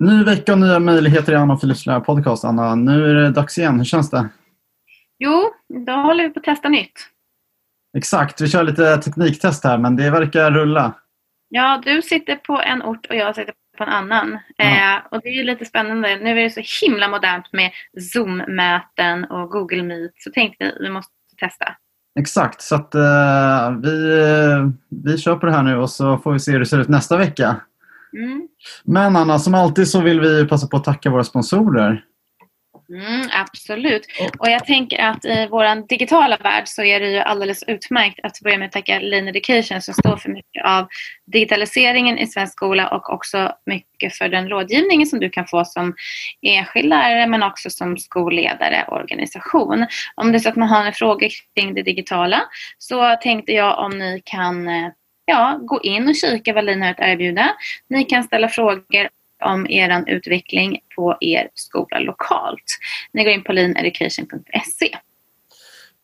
Ny vecka och nya möjligheter i Anna och Lära podcast. Anna, nu är det dags igen. Hur känns det? Jo, då håller vi på att testa nytt. Exakt, vi kör lite tekniktest här men det verkar rulla. Ja, du sitter på en ort och jag sitter på en annan. Ja. Eh, och det är lite spännande. Nu är det så himla modernt med Zoom-möten och Google Meet. Så tänkte vi, vi måste testa. Exakt, så att eh, vi, eh, vi kör på det här nu och så får vi se hur det ser ut nästa vecka. Mm. Men Anna, som alltid så vill vi passa på att tacka våra sponsorer. Mm, absolut. Och jag tänker att i vår digitala värld så är det ju alldeles utmärkt att börja med att tacka Lean Education som står för mycket av digitaliseringen i svensk skola och också mycket för den rådgivningen som du kan få som enskild lärare men också som skolledare och organisation. Om det är så att man har några frågor kring det digitala så tänkte jag om ni kan eh, ja, gå in och kika vad Lean har att erbjuda. Ni kan ställa frågor om er utveckling på er skola lokalt. Ni går in på leaneducation.se.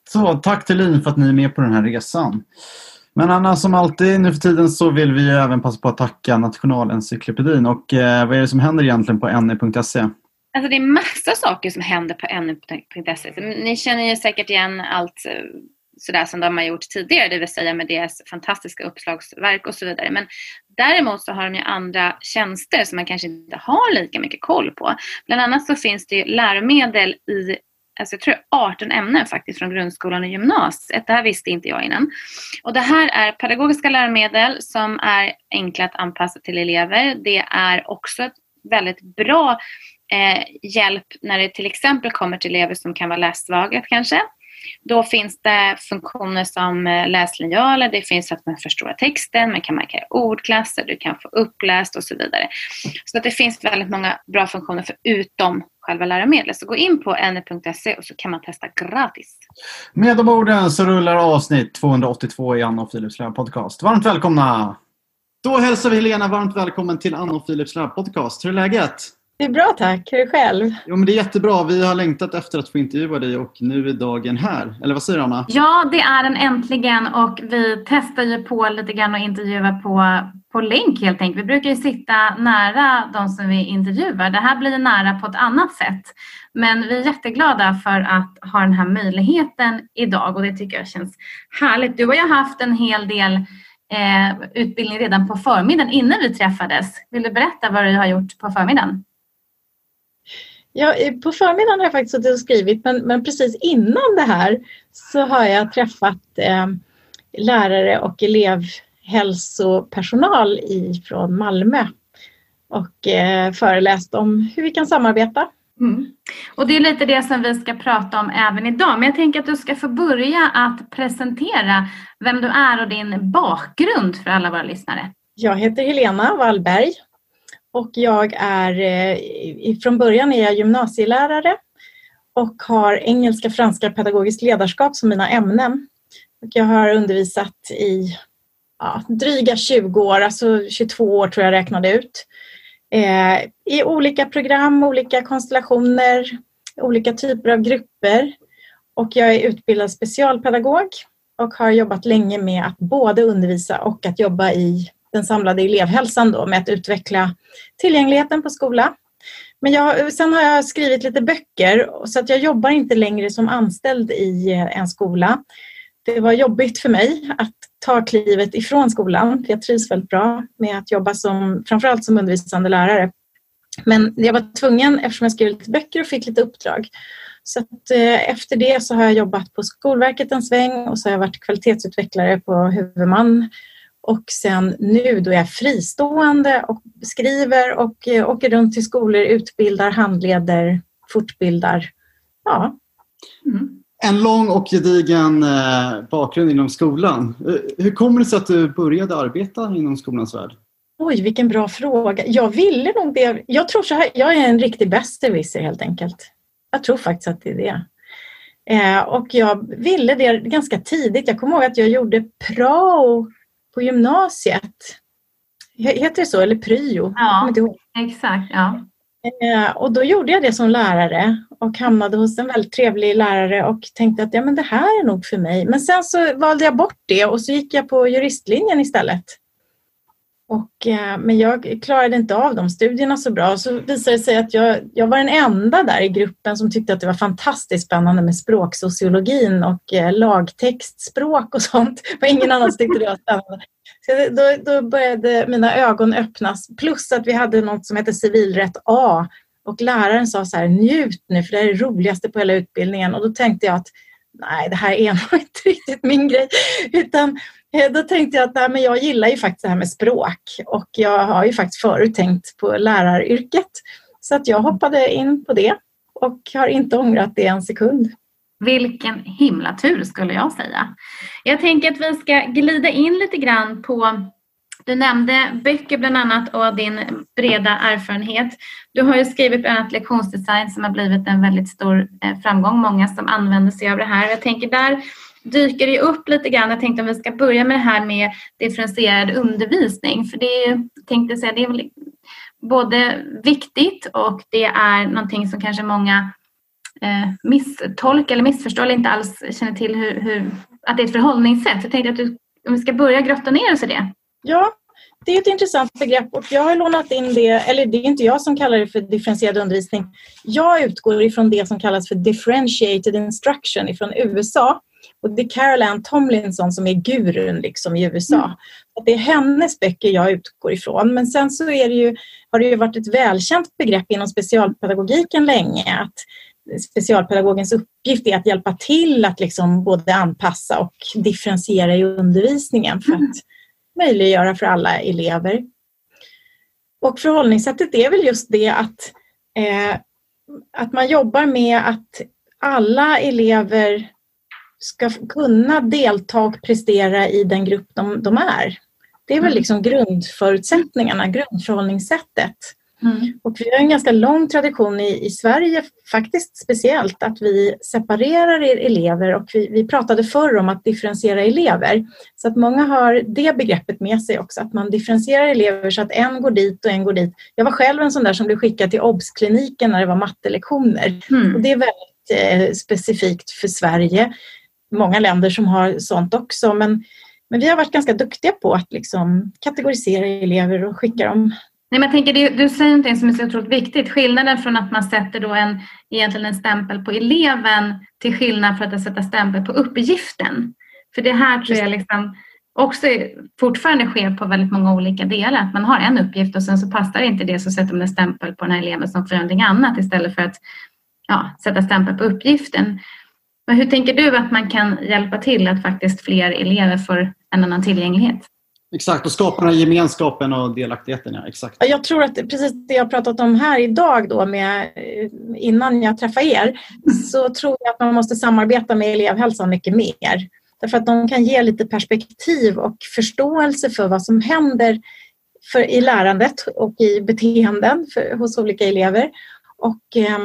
Så tack till Lin för att ni är med på den här resan. Men Anna, som alltid nu för tiden så vill vi även passa på att tacka Nationalencyklopedin. Och eh, vad är det som händer egentligen på ne.se? Alltså det är massa saker som händer på nu.se. Ni känner ju säkert igen allt eh, sådär som de har gjort tidigare, det vill säga med deras fantastiska uppslagsverk och så vidare. Men däremot så har de ju andra tjänster som man kanske inte har lika mycket koll på. Bland annat så finns det ju läromedel i alltså jag tror 18 ämnen faktiskt från grundskolan och gymnasiet. Det här visste inte jag innan. Och det här är pedagogiska läromedel som är enkla att anpassa till elever. Det är också ett väldigt bra eh, hjälp när det till exempel kommer till elever som kan vara lässvaga kanske. Då finns det funktioner som eh, läslinjaler, det finns att man förstorar texten, man kan markera ordklasser, du kan få uppläst och så vidare. Så att det finns väldigt många bra funktioner förutom själva läromedlet. Så gå in på ne.se och så kan man testa gratis. Med de orden så rullar avsnitt 282 i Anna och Philips podcast. Varmt välkomna! Då hälsar vi Helena varmt välkommen till Anna och Philips podcast. Hur är läget? Det är bra tack. Hur är det själv? Jo, men det är jättebra. Vi har längtat efter att få intervjua dig och nu är dagen här. Eller vad säger du Anna? Ja, det är den äntligen och vi testar ju på lite grann och intervjua på, på länk helt enkelt. Vi brukar ju sitta nära de som vi intervjuar. Det här blir nära på ett annat sätt. Men vi är jätteglada för att ha den här möjligheten idag och det tycker jag känns härligt. Du har ju haft en hel del eh, utbildning redan på förmiddagen innan vi träffades. Vill du berätta vad du har gjort på förmiddagen? Ja, på förmiddagen har jag faktiskt suttit och skrivit men, men precis innan det här så har jag träffat eh, lärare och elevhälsopersonal från Malmö och eh, föreläst om hur vi kan samarbeta. Mm. Och det är lite det som vi ska prata om även idag. Men jag tänker att du ska få börja att presentera vem du är och din bakgrund för alla våra lyssnare. Jag heter Helena Wallberg och jag är, eh, från början är jag gymnasielärare och har engelska, franska och pedagogiskt ledarskap som mina ämnen. Och jag har undervisat i ja, dryga 20 år, alltså 22 år tror jag räknade ut. Eh, I olika program, olika konstellationer, olika typer av grupper. Och jag är utbildad specialpedagog och har jobbat länge med att både undervisa och att jobba i den samlade elevhälsan då, med att utveckla tillgängligheten på skola. Men jag, sen har jag skrivit lite böcker så att jag jobbar inte längre som anställd i eh, en skola. Det var jobbigt för mig att ta klivet ifrån skolan. Jag trivs väldigt bra med att jobba som, framförallt som undervisande lärare. Men jag var tvungen eftersom jag skrev lite böcker och fick lite uppdrag. Så att, eh, efter det så har jag jobbat på Skolverket en sväng och så har jag varit kvalitetsutvecklare på huvudman och sen nu då är jag fristående och skriver och eh, åker runt till skolor, utbildar, handleder, fortbildar. Ja. Mm. En lång och gedigen eh, bakgrund inom skolan. Eh, hur kommer det sig att du började arbeta inom skolans värld? Oj, vilken bra fråga. Jag ville nog det. Jag tror så här, jag är en riktig besserwisser helt enkelt. Jag tror faktiskt att det är det. och jag ville det ganska tidigt. Jag kommer ihåg att jag gjorde prao på gymnasiet. Heter det så? Eller pryo? Ja, exakt. Ja. Eh, och då gjorde jag det som lärare och hamnade hos en väldigt trevlig lärare och tänkte att ja, men det här är nog för mig. Men sen så valde jag bort det och så gick jag på juristlinjen istället. Och, eh, men jag klarade inte av de studierna så bra. Så visade det sig att jag, jag var den enda där i gruppen som tyckte att det var fantastiskt spännande med språksociologin och eh, lagtextspråk och sånt. Och ingen annan tyckte det var spännande. Så då, då började mina ögon öppnas. Plus att vi hade något som heter civilrätt A. Och läraren sa så här, njut nu för det är det roligaste på hela utbildningen. Och då tänkte jag att nej, det här är nog inte riktigt min grej. Utan Eh, då tänkte jag att nej, men jag gillar ju faktiskt det här med språk och jag har ju faktiskt förut tänkt på läraryrket. Så att jag hoppade in på det och har inte ångrat det en sekund. Vilken himla tur skulle jag säga. Jag tänker att vi ska glida in lite grann på du nämnde böcker bland annat och din breda erfarenhet. Du har ju skrivit bland annat lektionsdesign som har blivit en väldigt stor eh, framgång. Många som använder sig av det här. Jag tänker där dyker det upp lite grann. Jag tänkte om vi ska börja med det här med differentierad undervisning. För det är, tänkte säga, det är väl både viktigt och det är någonting som kanske många eh, misstolkar eller missförstår eller inte alls känner till hur, hur, att det är ett förhållningssätt. Jag tänkte att du, om vi ska börja grotta ner oss i det. Ja, det är ett intressant begrepp och jag har lånat in det, eller det är inte jag som kallar det för differentierad undervisning. Jag utgår ifrån det som kallas för differentiated instruction ifrån USA och det är Carol Ann Tomlinson som är gurun liksom i USA. Mm. det är hennes böcker jag utgår ifrån. Men sen så är det ju, har det ju varit ett välkänt begrepp inom specialpedagogiken länge att specialpedagogens uppgift är att hjälpa till att liksom både anpassa och differentiera i undervisningen för mm. att möjliggöra för alla elever. Och förhållningssättet är väl just det att, eh, att man jobbar med att alla elever ska kunna delta och prestera i den grupp de, de är. Det är väl mm. liksom grundförutsättningarna, grundförhållningssättet. Mm. Och vi har en ganska lång tradition i, i Sverige, faktiskt speciellt, att vi separerar elever och vi, vi pratade förr om att differentiera elever. Så att många har det begreppet med sig också, att man differentierar elever så att en går dit och en går dit. Jag var själv en sån där som blev skickad till OBS-kliniken när det var mattelektioner. Mm. Och det är väldigt eh, specifikt för Sverige många länder som har sånt också. Men, men vi har varit ganska duktiga på att liksom kategorisera elever och skicka dem Nej, men jag tänker, du säger någonting som är så otroligt viktigt. Skillnaden från att man sätter då en, egentligen en stämpel på eleven till skillnad från att sätta stämpel på uppgiften. För det här tror jag liksom också fortfarande sker på väldigt många olika delar. Att man har en uppgift och sen så passar inte det så sätter man en stämpel på den här eleven som för någonting annat istället för att ja, sätta stämpel på uppgiften. Men hur tänker du att man kan hjälpa till att faktiskt fler elever får en annan tillgänglighet? Exakt, och skapa den här gemenskapen och delaktigheten. Ja, exakt. Jag tror att precis det jag pratat om här idag då med, innan jag träffade er så tror jag att man måste samarbeta med elevhälsan mycket mer. Därför att de kan ge lite perspektiv och förståelse för vad som händer för, i lärandet och i beteenden för, hos olika elever. Och eh,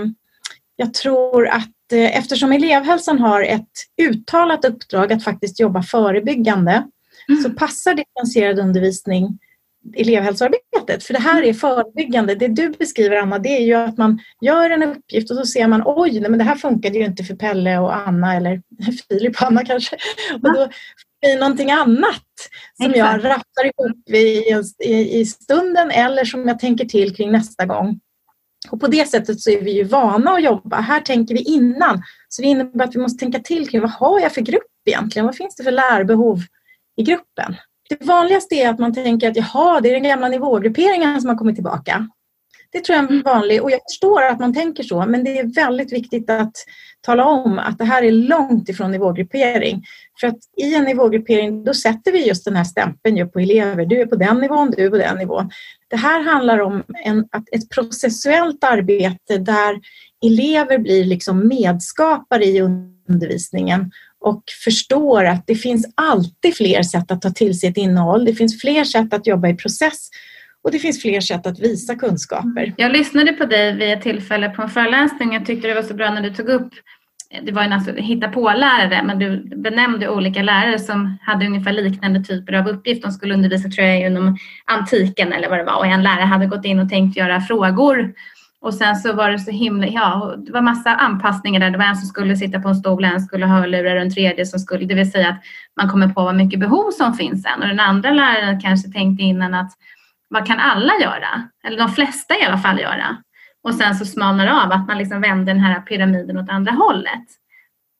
jag tror att Eh, eftersom elevhälsan har ett uttalat uppdrag att faktiskt jobba förebyggande mm. så passar differentierad undervisning elevhälsoarbetet. För det här är förebyggande. Det du beskriver Anna, det är ju att man gör en uppgift och så ser man oj, nej, men det här funkade ju inte för Pelle och Anna eller Filip och Anna kanske. Och då blir det någonting annat som jag rattar ihop i, i, i stunden eller som jag tänker till kring nästa gång. Och på det sättet så är vi ju vana att jobba. Här tänker vi innan. Så det innebär att vi måste tänka till kring vad har jag för grupp egentligen? Vad finns det för lärbehov i gruppen? Det vanligaste är att man tänker att jaha, det är den gamla nivågrupperingen som har kommit tillbaka. Det tror jag är vanligt och jag förstår att man tänker så men det är väldigt viktigt att tala om att det här är långt ifrån nivågruppering. För att i en nivågruppering då sätter vi just den här stämpeln på elever. Du är på den nivån, du är på den nivån. Det här handlar om en, ett processuellt arbete där elever blir liksom medskapare i undervisningen och förstår att det finns alltid fler sätt att ta till sig ett innehåll. Det finns fler sätt att jobba i process och det finns fler sätt att visa kunskaper. Jag lyssnade på dig vid ett tillfälle på en föreläsning. Jag tyckte det var så bra när du tog upp det var en alltså, hitta på-lärare, men du benämnde olika lärare som hade ungefär liknande typer av uppgift. De skulle undervisa, tror jag, inom antiken eller vad det var. Och en lärare hade gått in och tänkt göra frågor. Och sen så var det så himla, ja, det var massa anpassningar där. Det var en som skulle sitta på en stol, en skulle ha hörlurar och en tredje som skulle, det vill säga att man kommer på vad mycket behov som finns sen. Och den andra läraren kanske tänkte innan att vad kan alla göra? Eller de flesta i alla fall göra. Och sen så smalnar av, att man liksom vänder den här pyramiden åt andra hållet.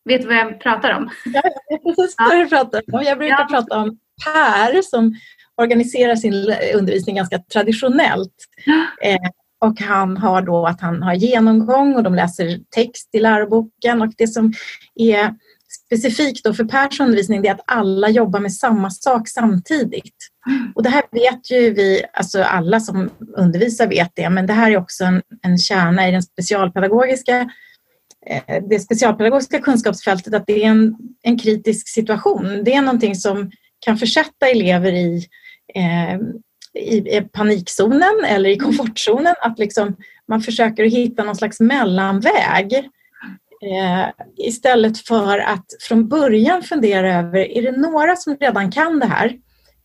Vet du vad jag pratar om? Ja, jag precis vad du pratar om. Jag brukar ja. prata om Per som organiserar sin undervisning ganska traditionellt. Eh, och han har då att han har genomgång och de läser text i läroboken och det som är specifikt då för Pers undervisning är att alla jobbar med samma sak samtidigt. Och det här vet ju vi, alltså alla som undervisar vet det, men det här är också en, en kärna i den specialpedagogiska eh, det specialpedagogiska kunskapsfältet att det är en, en kritisk situation. Det är någonting som kan försätta elever i, eh, i, panikzonen eller i komfortzonen. Att liksom man försöker hitta någon slags mellanväg eh, istället för att från början fundera över, är det några som redan kan det här?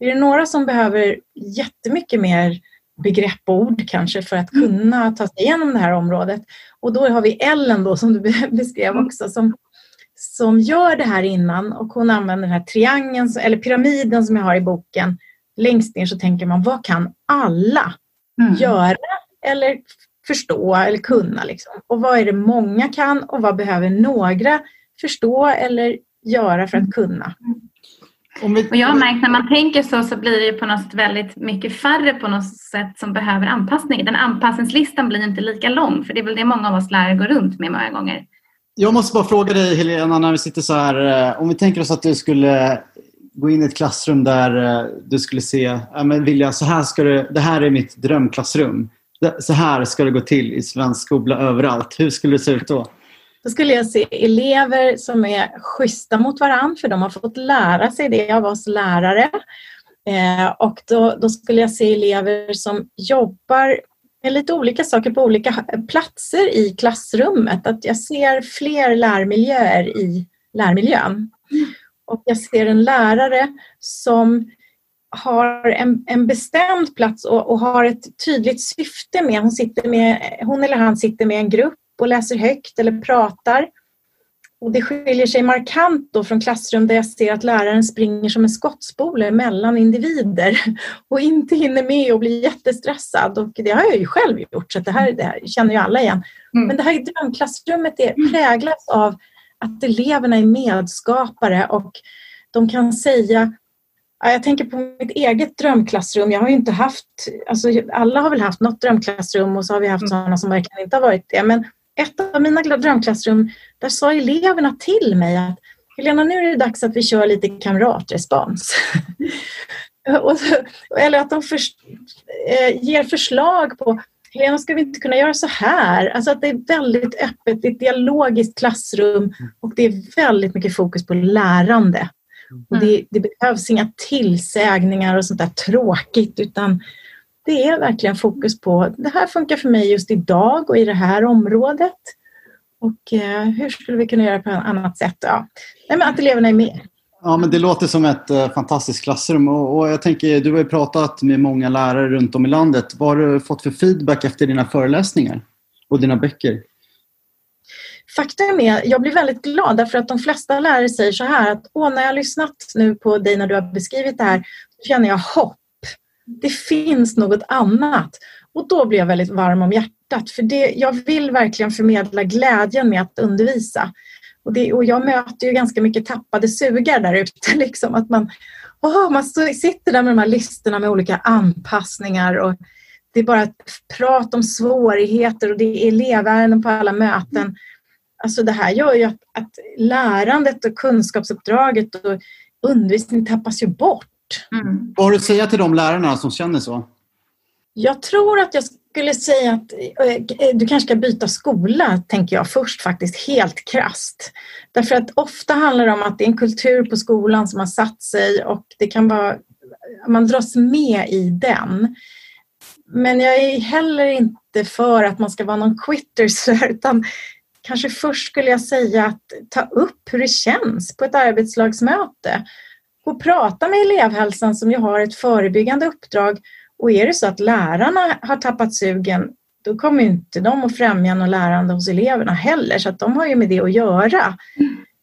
Är det några som behöver jättemycket mer begrepp och ord kanske för att kunna ta sig igenom det här området? Och då har vi Ellen då som du beskrev också som, som gör det här innan och hon använder den här triangeln eller pyramiden som jag har i boken. Längst ner så tänker man, vad kan alla mm. göra eller förstå eller kunna? Liksom? Och vad är det många kan och vad behöver några förstå eller göra för att kunna? Vi... Och jag har märkt när man tänker så så blir det på något sätt väldigt mycket färre på något sätt som behöver anpassning. Den anpassningslistan blir inte lika lång för det är väl det många av oss lärare går runt med många gånger. Jag måste bara fråga dig Helena, när vi sitter så här. Eh, om vi tänker oss att du skulle gå in i ett klassrum där eh, du skulle se, ja, men Vilja, så här ska du, det här är mitt drömklassrum så här ska det gå till i svensk skola överallt. Hur skulle det se ut då? Då skulle jag se elever som är schyssta mot varandra för de har fått lära sig det av oss lärare. Eh, och då, då, skulle jag se elever som jobbar med lite olika saker på olika platser i klassrummet. Att jag ser fler lärmiljöer i lärmiljön. Och jag ser en lärare som har en, en bestämd plats och, och, har ett tydligt syfte med. Hon, sitter med. hon eller han sitter med en grupp och läser högt eller pratar. Och det skiljer sig markant då från klassrum där jag ser att läraren springer som en skottspole mellan individer och inte hinner med och blir jättestressad. Och det har jag ju själv gjort, så det här, det här känner ju alla igen. Mm. Men det här drömklassrummet är mm. präglat av att eleverna är medskapare och de kan säga jag tänker på mitt eget drömklassrum. Jag har ju inte haft, alltså alla har väl haft något drömklassrum och så har vi haft mm. sådana som verkligen inte har varit det. Men ett av mina drömklassrum, där sa eleverna till mig att Helena, nu är det dags att vi kör lite kamratrespons. eller att de för, eh, ger förslag på Helena, ska vi inte kunna göra så här? Alltså att det är väldigt öppet, det är ett dialogiskt klassrum och det är väldigt mycket fokus på lärande. Och det, mm. det, behövs inga tillsägningar och sånt där tråkigt utan det är verkligen fokus på det här funkar för mig just idag och i det här området. Och eh, hur skulle vi kunna göra på ett annat sätt? Ja. Nej, men att eleverna är med. Ja, men det låter som ett eh, fantastiskt klassrum och, och, jag tänker, du har ju pratat med många lärare runt om i landet. Vad har du fått för feedback efter dina föreläsningar och dina böcker? Faktum är, jag blir väldigt glad därför att de flesta lärare säger så här att Åh, när jag har lyssnat nu på dig när du har beskrivit det här så känner jag hopp. Det finns något annat. Och då blir jag väldigt varm om hjärtat för det, jag vill verkligen förmedla glädjen med att undervisa. Och, det, och jag möter ju ganska mycket tappade sugar där ute. Liksom, att man, oh, man sitter där med de här listorna med olika anpassningar och det är bara prat om svårigheter och det är elevärenden på alla möten. Alltså det här gör ju att, att lärandet och kunskapsuppdraget och undervisning tappas ju bort. Mm. Vad har du att säga till de lärarna som känner så? Jag tror att jag skulle säga att eh, du kanske ska byta skola, tänker jag först faktiskt, helt krast. Därför att ofta handlar det om att det är en kultur på skolan som har satt sig och det kan vara, man dras med i den. Men jag är heller inte för att man ska vara någon quitter utan kanske först skulle jag säga att ta upp hur det känns på ett arbetslagsmöte. Och prata med elevhälsan som ju har ett förebyggande uppdrag. Och är det så att lärarna har tappat sugen, då kommer inte de att främja något lärande hos eleverna heller. Så att de har ju med det att göra.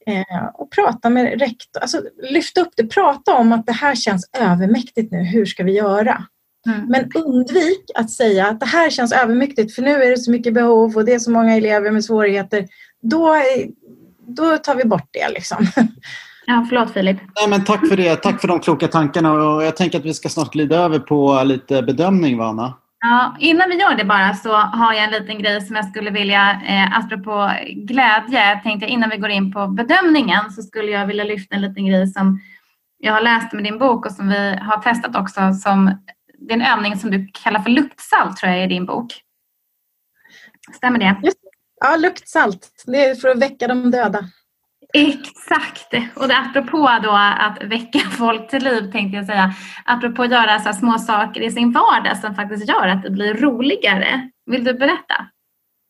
Eh, och prata med rektor, alltså lyfta upp det, prata om att det här känns övermäktigt nu, hur ska vi göra? Mm. Men undvik att säga att det här känns övermäktigt för nu är det så mycket behov och det är så många elever med svårigheter. Då, då tar vi bort det. Liksom. Ja, förlåt Filip. Nej, men tack för det. Tack för de kloka tankarna. Och jag tänker att vi ska snart glida över på lite bedömning, va, Anna? Ja, innan vi gör det bara så har jag en liten grej som jag skulle vilja, eh, apropå glädje, tänkte jag innan vi går in på bedömningen så skulle jag vilja lyfta en liten grej som jag har läst med din bok och som vi har testat också. Som, det är en övning som du kallar för luktsalt tror jag i din bok. Stämmer det? Just, ja, luktsalt. Det är för att väcka de döda. Exakt! Och det, apropå då att väcka folk till liv tänkte jag säga. Apropå att göra så små saker i sin vardag som faktiskt gör att det blir roligare. Vill du berätta?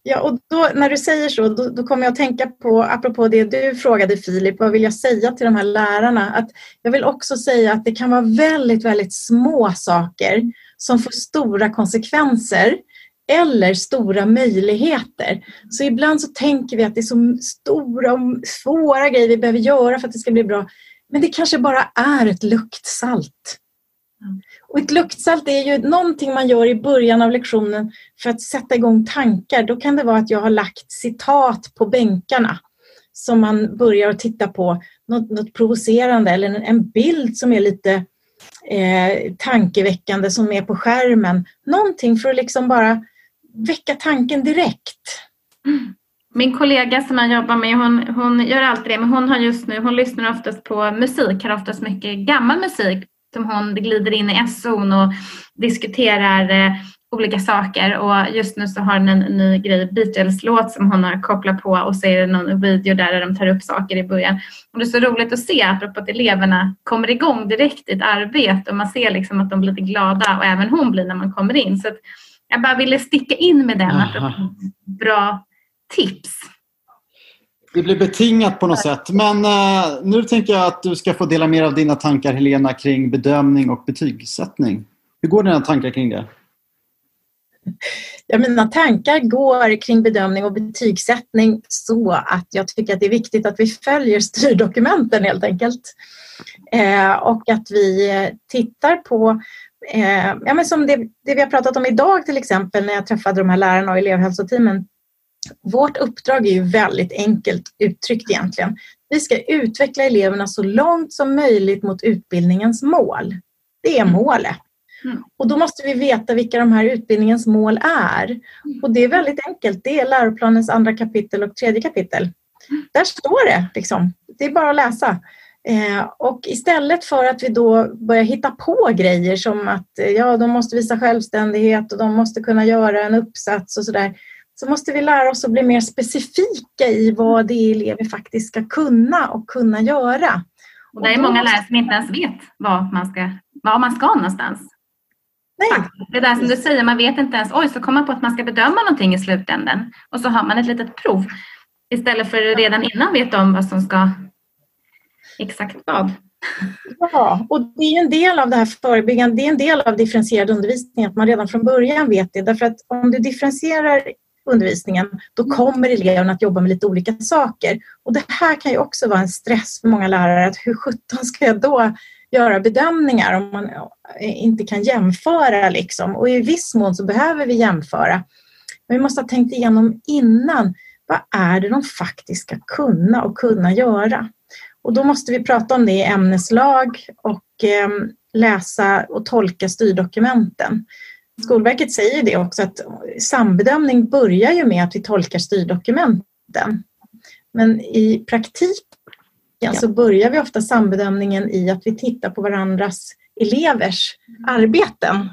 Ja, och då, när du säger så, då, då, kommer jag att tänka på, apropå det du frågade Filip, vad vill jag säga till de här lärarna? Att jag vill också säga att det kan vara väldigt, väldigt små saker som får stora konsekvenser eller stora möjligheter. Så ibland så tänker vi att det är så stora och svåra grejer vi behöver göra för att det ska bli bra. Men det kanske bara är ett luktsalt. Och ett luktsalt är ju någonting man gör i början av lektionen för att sätta igång tankar. Då kan det vara att jag har lagt citat på bänkarna som man börjar att titta på. Något, något provocerande eller en bild som är lite eh, tankeväckande som är på skärmen. Någonting för att liksom bara väcka tanken direkt. Mm. Min kollega som jag jobbar med, hon, hon gör alltid det, men hon har just nu, hon lyssnar oftast på musik, har oftast mycket gammal musik som hon glider in i S-zon och diskuterar eh, olika saker och just nu så har hon en ny grej, Beatles-låt som hon har kopplat på och så är det någon video där de tar upp saker i början. Och det är så roligt att se, apropå att eleverna kommer igång direkt i ett arbete och man ser liksom att de blir lite glada och även hon blir när man kommer in. Så jag bara ville sticka in med den, bra tips. Det blir betingat på något sätt. Men uh, nu tänker jag att du ska få dela mer av dina tankar Helena kring bedömning och betygssättning. Hur går dina tankar kring det? Ja, mina tankar går kring bedömning och betygssättning så att jag tycker att det är viktigt att vi följer styrdokumenten helt enkelt. Eh, och att vi tittar på eh, ja, men som det, det, vi har pratat om idag till exempel när jag träffade de här lärarna och elevhälsoteamen. Vårt uppdrag är ju väldigt enkelt uttryckt egentligen. Vi ska utveckla eleverna så långt som möjligt mot utbildningens mål. Det är mm. målet. Mm. Och då måste vi veta vilka de här utbildningens mål är. Mm. Och det är väldigt enkelt. Det är läroplanens andra kapitel och tredje kapitel. Där står det. Liksom. Det är bara att läsa. Eh, och istället för att vi då börjar hitta på grejer som att eh, ja, de måste visa självständighet och de måste kunna göra en uppsats och sådär, så måste vi lära oss att bli mer specifika i vad det är elever faktiskt ska kunna och kunna göra. Och det är många lärare som inte ens vet var man ska, var man ska någonstans. Nej. Det är där som du säger, man vet inte ens, oj så kommer man på att man ska bedöma någonting i slutändan och så har man ett litet prov istället för redan innan veta om vad som ska exakt vad. Ja, och det är en del av det här förebyggande, det är en del av differentierad undervisning att man redan från början vet det. Därför att om du differentierar undervisningen, då kommer eleverna att jobba med lite olika saker. Och det här kan ju också vara en stress för många lärare, att hur sjutton ska jag då göra bedömningar om man inte kan jämföra liksom? Och i viss mån så behöver vi jämföra. Men vi måste ha tänkt igenom innan, vad är det de faktiskt ska kunna och kunna göra? Och då måste vi prata om det i ämneslag och eh, läsa och tolka styrdokumenten. Skolverket säger det också att sambedömning börjar ju med att vi tolkar styrdokumenten. Men i praktiken så börjar vi ofta sambedömningen i att vi tittar på varandras elevers arbeten.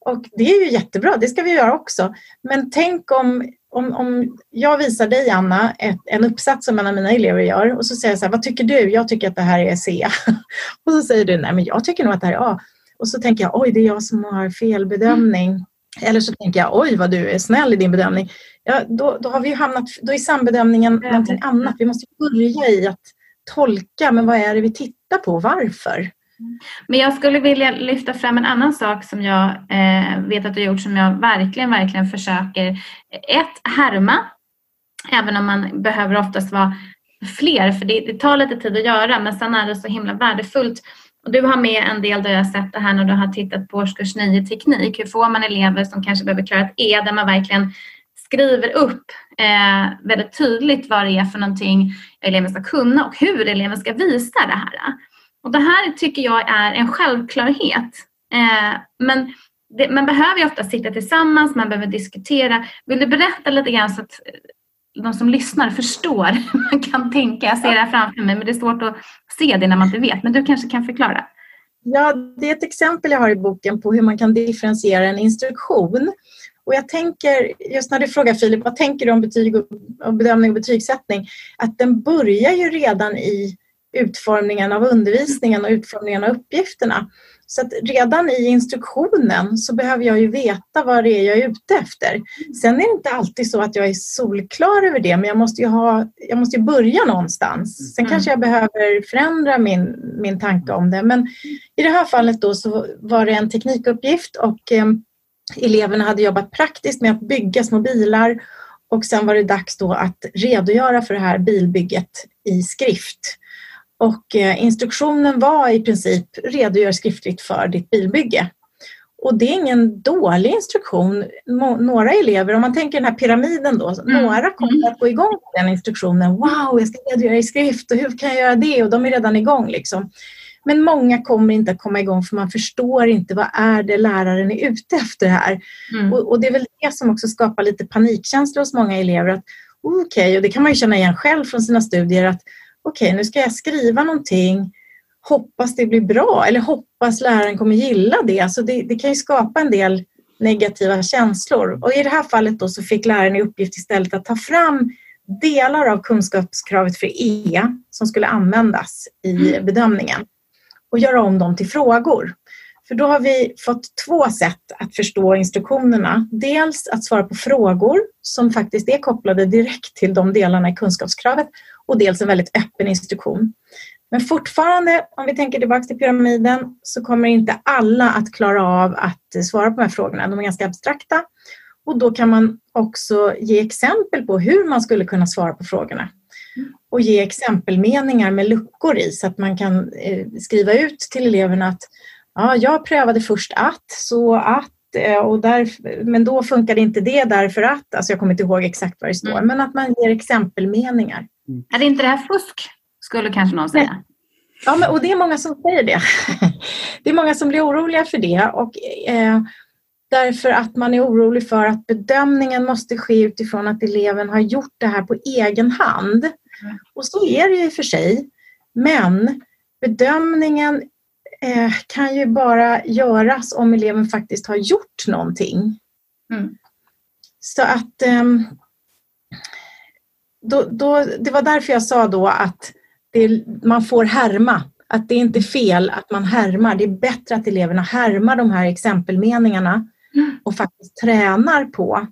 Och det är ju jättebra, det ska vi göra också. Men tänk om om, om jag visar dig, Anna, ett, en uppsats som en av mina elever gör och så säger jag så här, vad tycker du? Jag tycker att det här är C. och så säger du, nej men jag tycker nog att det här är A. Och så tänker jag, oj det är jag som har felbedömning. Mm. Eller så tänker jag, oj vad du är snäll i din bedömning. Ja, då, då har vi hamnat, då är sambedömningen mm. någonting annat. Vi måste börja i att tolka, men vad är det vi tittar på? Varför? Men jag skulle vilja lyfta fram en annan sak som jag eh, vet att du har gjort som jag verkligen, verkligen försöker. Ett, härma. Även om man behöver oftast vara fler, för det, det tar lite tid att göra, men sen är det så himla värdefullt Och du har med en del där jag har sett det här när du har tittat på årskurs 9 teknik. Hur får man elever som kanske behöver klara ett E där man verkligen skriver upp eh, väldigt tydligt vad det är för någonting eleven ska kunna och hur eleven ska visa det här. Och det här tycker jag är en självklarhet. Eh, men det, man behöver ju ofta sitta tillsammans, man behöver diskutera. Vill du berätta lite grann så att eh, de som lyssnar förstår hur man kan tänka? Jag ser det här framför mig men det är svårt att se det när man inte vet. Men du kanske kan förklara? Ja, det är ett exempel jag har i boken på hur man kan differentiera en instruktion. Och jag tänker, just när du frågar Filip, vad tänker du om betyg och bedömning och betygssättning? Att den börjar ju redan i utformningen av undervisningen och utformningen av uppgifterna. Så att redan i instruktionen så behöver jag ju veta vad det är jag är ute efter. Sen är det inte alltid så att jag är solklar över det, men jag måste ju, ha, jag måste ju börja någonstans. Sen mm. kanske jag behöver förändra min, min tanke om det. Men i det här fallet då så var det en teknikuppgift och eh, eleverna hade jobbat praktiskt med att bygga små bilar och sen var det dags då att redogöra för det här bilbygget i skrift. Och eh, instruktionen var i princip redogör skriftligt för ditt bilbygge. Och det är ingen dålig instruktion. Några elever, om man tänker den här pyramiden då, mm. några kommer mm. att gå igång på den instruktionen. Wow, jag ska redogöra i skrift och hur kan jag göra det? Och de är redan igång. Liksom. Men många kommer inte att komma igång för man förstår inte vad är det läraren är ute efter här. Mm. Och, och, det är väl det som också skapar lite panikkänslor hos många elever. att Okej, okay, och det kan man ju känna igen själv från sina studier att okej, okay, nu ska jag skriva någonting, hoppas det blir bra eller hoppas läraren kommer gilla det. Alltså det, det kan ju skapa en del negativa känslor. Och i det här fallet då så fick läraren i uppgift istället att ta fram delar av kunskapskravet för E som skulle användas i mm. bedömningen och göra om dem till frågor. För då har vi fått två sätt att förstå instruktionerna. Dels att svara på frågor som faktiskt är kopplade direkt till de delarna i kunskapskravet och dels en väldigt öppen instruktion. Men fortfarande, om vi tänker tillbaka till pyramiden, så kommer inte alla att klara av att svara på de här frågorna. De är ganska abstrakta. Och då kan man också ge exempel på hur man skulle kunna svara på frågorna. Och ge exempelmeningar med luckor i så att man kan eh, skriva ut till eleverna att ja, jag prövade först att, så att, eh, och där, men då funkade inte det därför att, alltså jag kommer inte ihåg exakt vad det står, mm. men att man ger exempelmeningar. Mm. Är det inte det här fusk, skulle kanske någon säga? Nej. Ja, men, och det är många som säger det. det är många som blir oroliga för det. Och, eh, därför att man är orolig för att bedömningen måste ske utifrån att eleven har gjort det här på egen hand. Mm. Och så är det ju för sig. Men bedömningen eh, kan ju bara göras om eleven faktiskt har gjort någonting. Mm. Så att eh, då, då, det var därför jag sa då att det, man får härma. Att det är inte fel att man härmar. Det är bättre att eleverna härmar de här exempelmeningarna mm. och faktiskt tränar på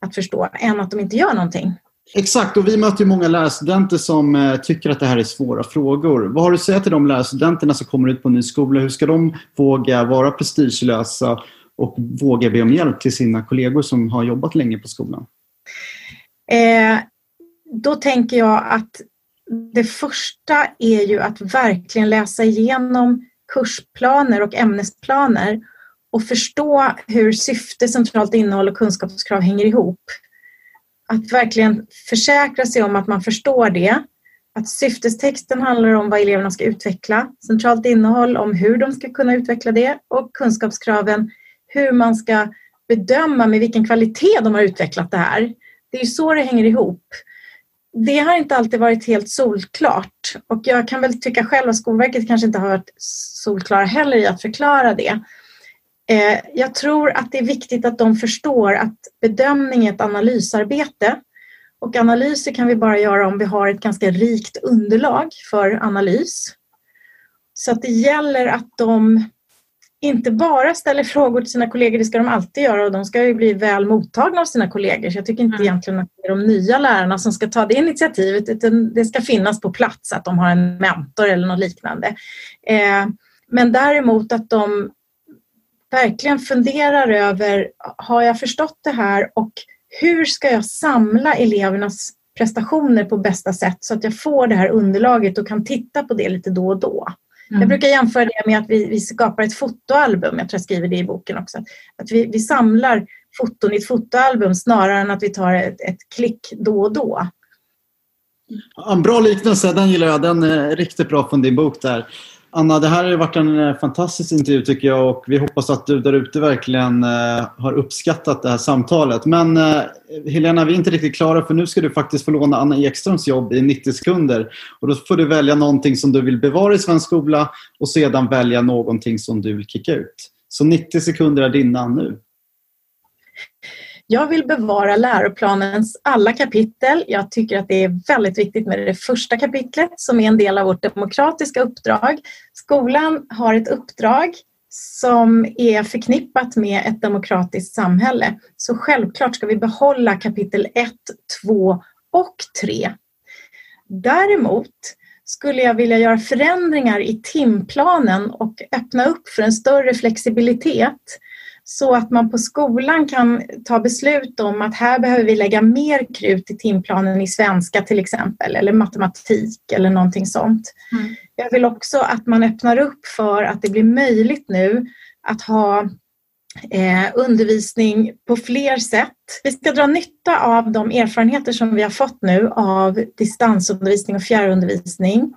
att förstå än att de inte gör någonting. Exakt, och vi möter ju många lärarstudenter som eh, tycker att det här är svåra frågor. Vad har du att säga till de lärarstudenterna som kommer ut på en ny skola? Hur ska de våga vara prestigelösa och våga be om hjälp till sina kollegor som har jobbat länge på skolan? Eh, då tänker jag att det första är ju att verkligen läsa igenom kursplaner och ämnesplaner och förstå hur syfte, centralt innehåll och kunskapskrav hänger ihop. Att verkligen försäkra sig om att man förstår det. Att syftestexten handlar om vad eleverna ska utveckla, centralt innehåll om hur de ska kunna utveckla det och kunskapskraven hur man ska bedöma med vilken kvalitet de har utvecklat det här. Det är ju så det hänger ihop det har inte alltid varit helt solklart och jag kan väl tycka själv att Skolverket kanske inte har varit solklara heller i att förklara det. Eh, jag tror att det är viktigt att de förstår att bedömning är ett analysarbete och analyser kan vi bara göra om vi har ett ganska rikt underlag för analys. Så att det gäller att de inte bara ställer frågor till sina kollegor, det ska de alltid göra och de ska ju bli väl mottagna av sina kollegor. Så jag tycker inte mm. egentligen att det är de nya lärarna som ska ta det initiativet utan det ska finnas på plats att de har en mentor eller något liknande. Eh, men däremot att de verkligen funderar över, har jag förstått det här och hur ska jag samla elevernas prestationer på bästa sätt så att jag får det här underlaget och kan titta på det lite då och då. Mm. Jag brukar jämföra det med att vi, vi skapar ett fotoalbum. Jag tror jag skriver det i boken också. Att vi, vi samlar foton i ett fotoalbum snarare än att vi tar ett, ett klick då och då. En bra liknelse, den gillar jag. Den är riktigt bra från din bok där. Anna, det här har varit en eh, fantastisk intervju tycker jag och vi hoppas att du där ute verkligen eh, har uppskattat det här samtalet. Men eh, Helena, vi är inte riktigt klara för nu ska du faktiskt få låna Anna Ekströms jobb i 90 sekunder. Och då får du välja någonting som du vill bevara i svensk skola och sedan välja någonting som du vill kicka ut. Så 90 sekunder är dina nu. Jag vill bevara läroplanens alla kapitel. Jag tycker att det är väldigt viktigt med det första kapitlet som är en del av vårt demokratiska uppdrag. Skolan har ett uppdrag som är förknippat med ett demokratiskt samhälle. Så självklart ska vi behålla kapitel 1, 2 och 3. Däremot skulle jag vilja göra förändringar i timplanen och öppna upp för en större flexibilitet så att man på skolan kan ta beslut om att här behöver vi lägga mer krut i timplanen i svenska till exempel eller matematik eller någonting sånt. Mm. Jag vill också att man öppnar upp för att det blir möjligt nu att ha eh, undervisning på fler sätt. Vi ska dra nytta av de erfarenheter som vi har fått nu av distansundervisning och fjärrundervisning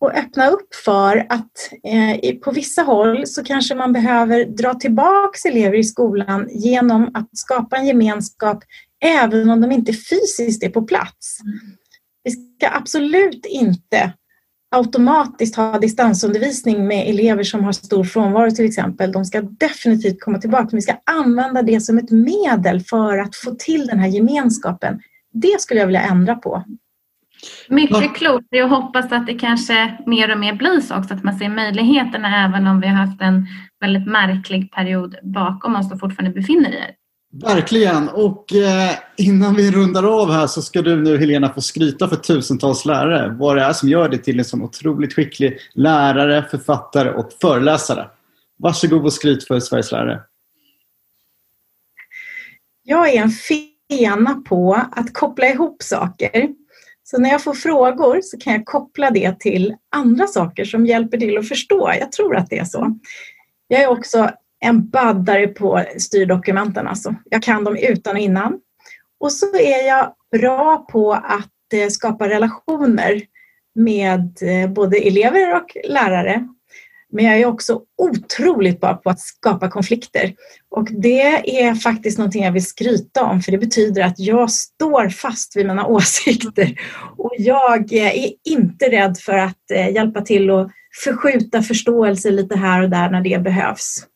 och öppna upp för att eh, på vissa håll så kanske man behöver dra tillbaks elever i skolan genom att skapa en gemenskap även om de inte fysiskt är på plats. Vi ska absolut inte automatiskt ha distansundervisning med elever som har stor frånvaro till exempel. De ska definitivt komma tillbaka. Men vi ska använda det som ett medel för att få till den här gemenskapen. Det skulle jag vilja ändra på. Mycket klokt. Jag hoppas att det kanske mer och mer blir så också, att man ser möjligheterna även om vi har haft en väldigt märklig period bakom oss och fortfarande befinner i Verkligen. Och eh, innan vi rundar av här så ska du nu Helena få skryta för tusentals lärare vad det är som gör dig till en sån otroligt skicklig lärare, författare och föreläsare. Varsågod och skryt för Sveriges lärare. Jag är en fena på att koppla ihop saker. Så när jag får frågor så kan jag koppla det till andra saker som hjälper till att förstå. Jag tror att det är så. Jag är också en baddare på styrdokumenten. Alltså. Jag kan dem utan och innan. Och så är jag bra på att eh, skapa relationer med eh, både elever och lärare. Men jag är också otroligt bra på att skapa konflikter. Och det är faktiskt någonting jag vill skryta om för det betyder att jag står fast vid mina åsikter. Och jag är inte rädd för att eh, hjälpa till att förskjuta förståelse lite här och där när det behövs.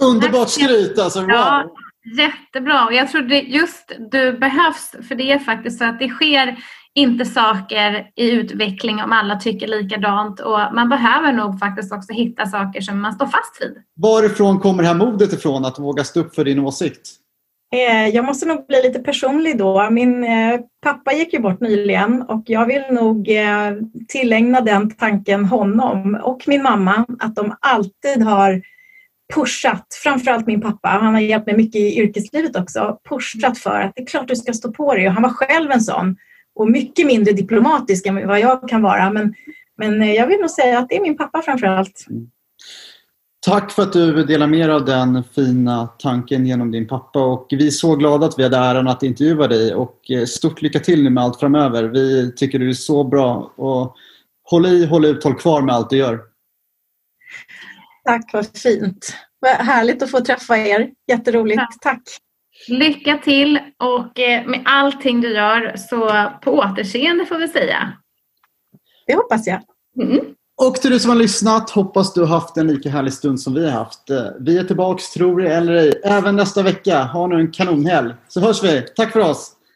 Underbart skryt alltså! Wow. Ja, jättebra! Och jag tror det just du behövs för det är faktiskt så att det sker inte saker i utveckling om alla tycker likadant och man behöver nog faktiskt också hitta saker som man står fast vid. Varifrån kommer det här modet ifrån att våga stå upp för din åsikt? Eh, jag måste nog bli lite personlig då. Min eh, pappa gick ju bort nyligen och jag vill nog eh, tillägna den tanken honom och min mamma att de alltid har pushat, framförallt min pappa, han har hjälpt mig mycket i yrkeslivet också, pushat för att det är klart du ska stå på dig och han var själv en sån och mycket mindre diplomatisk än vad jag kan vara. Men, men jag vill nog säga att det är min pappa framför allt. Mm. Tack för att du delar med dig av den fina tanken genom din pappa och vi är så glada att vi hade äran att intervjua dig och eh, stort lycka till nu med allt framöver. Vi tycker du är så bra och håll i, håll ut, håll kvar med allt du gör. Tack, vad fint. Vad härligt att få träffa er. Jätteroligt. Ja. Tack. Lycka till och eh, med allting du gör så på återseende får vi säga. Det hoppas jag. Mm. Och till du som har lyssnat, hoppas du har haft en lika härlig stund som vi har haft. Eh, vi är tillbaks, tror det eller ej, även nästa vecka. Ha nu en kanonhelg. Så hörs vi. Tack för oss!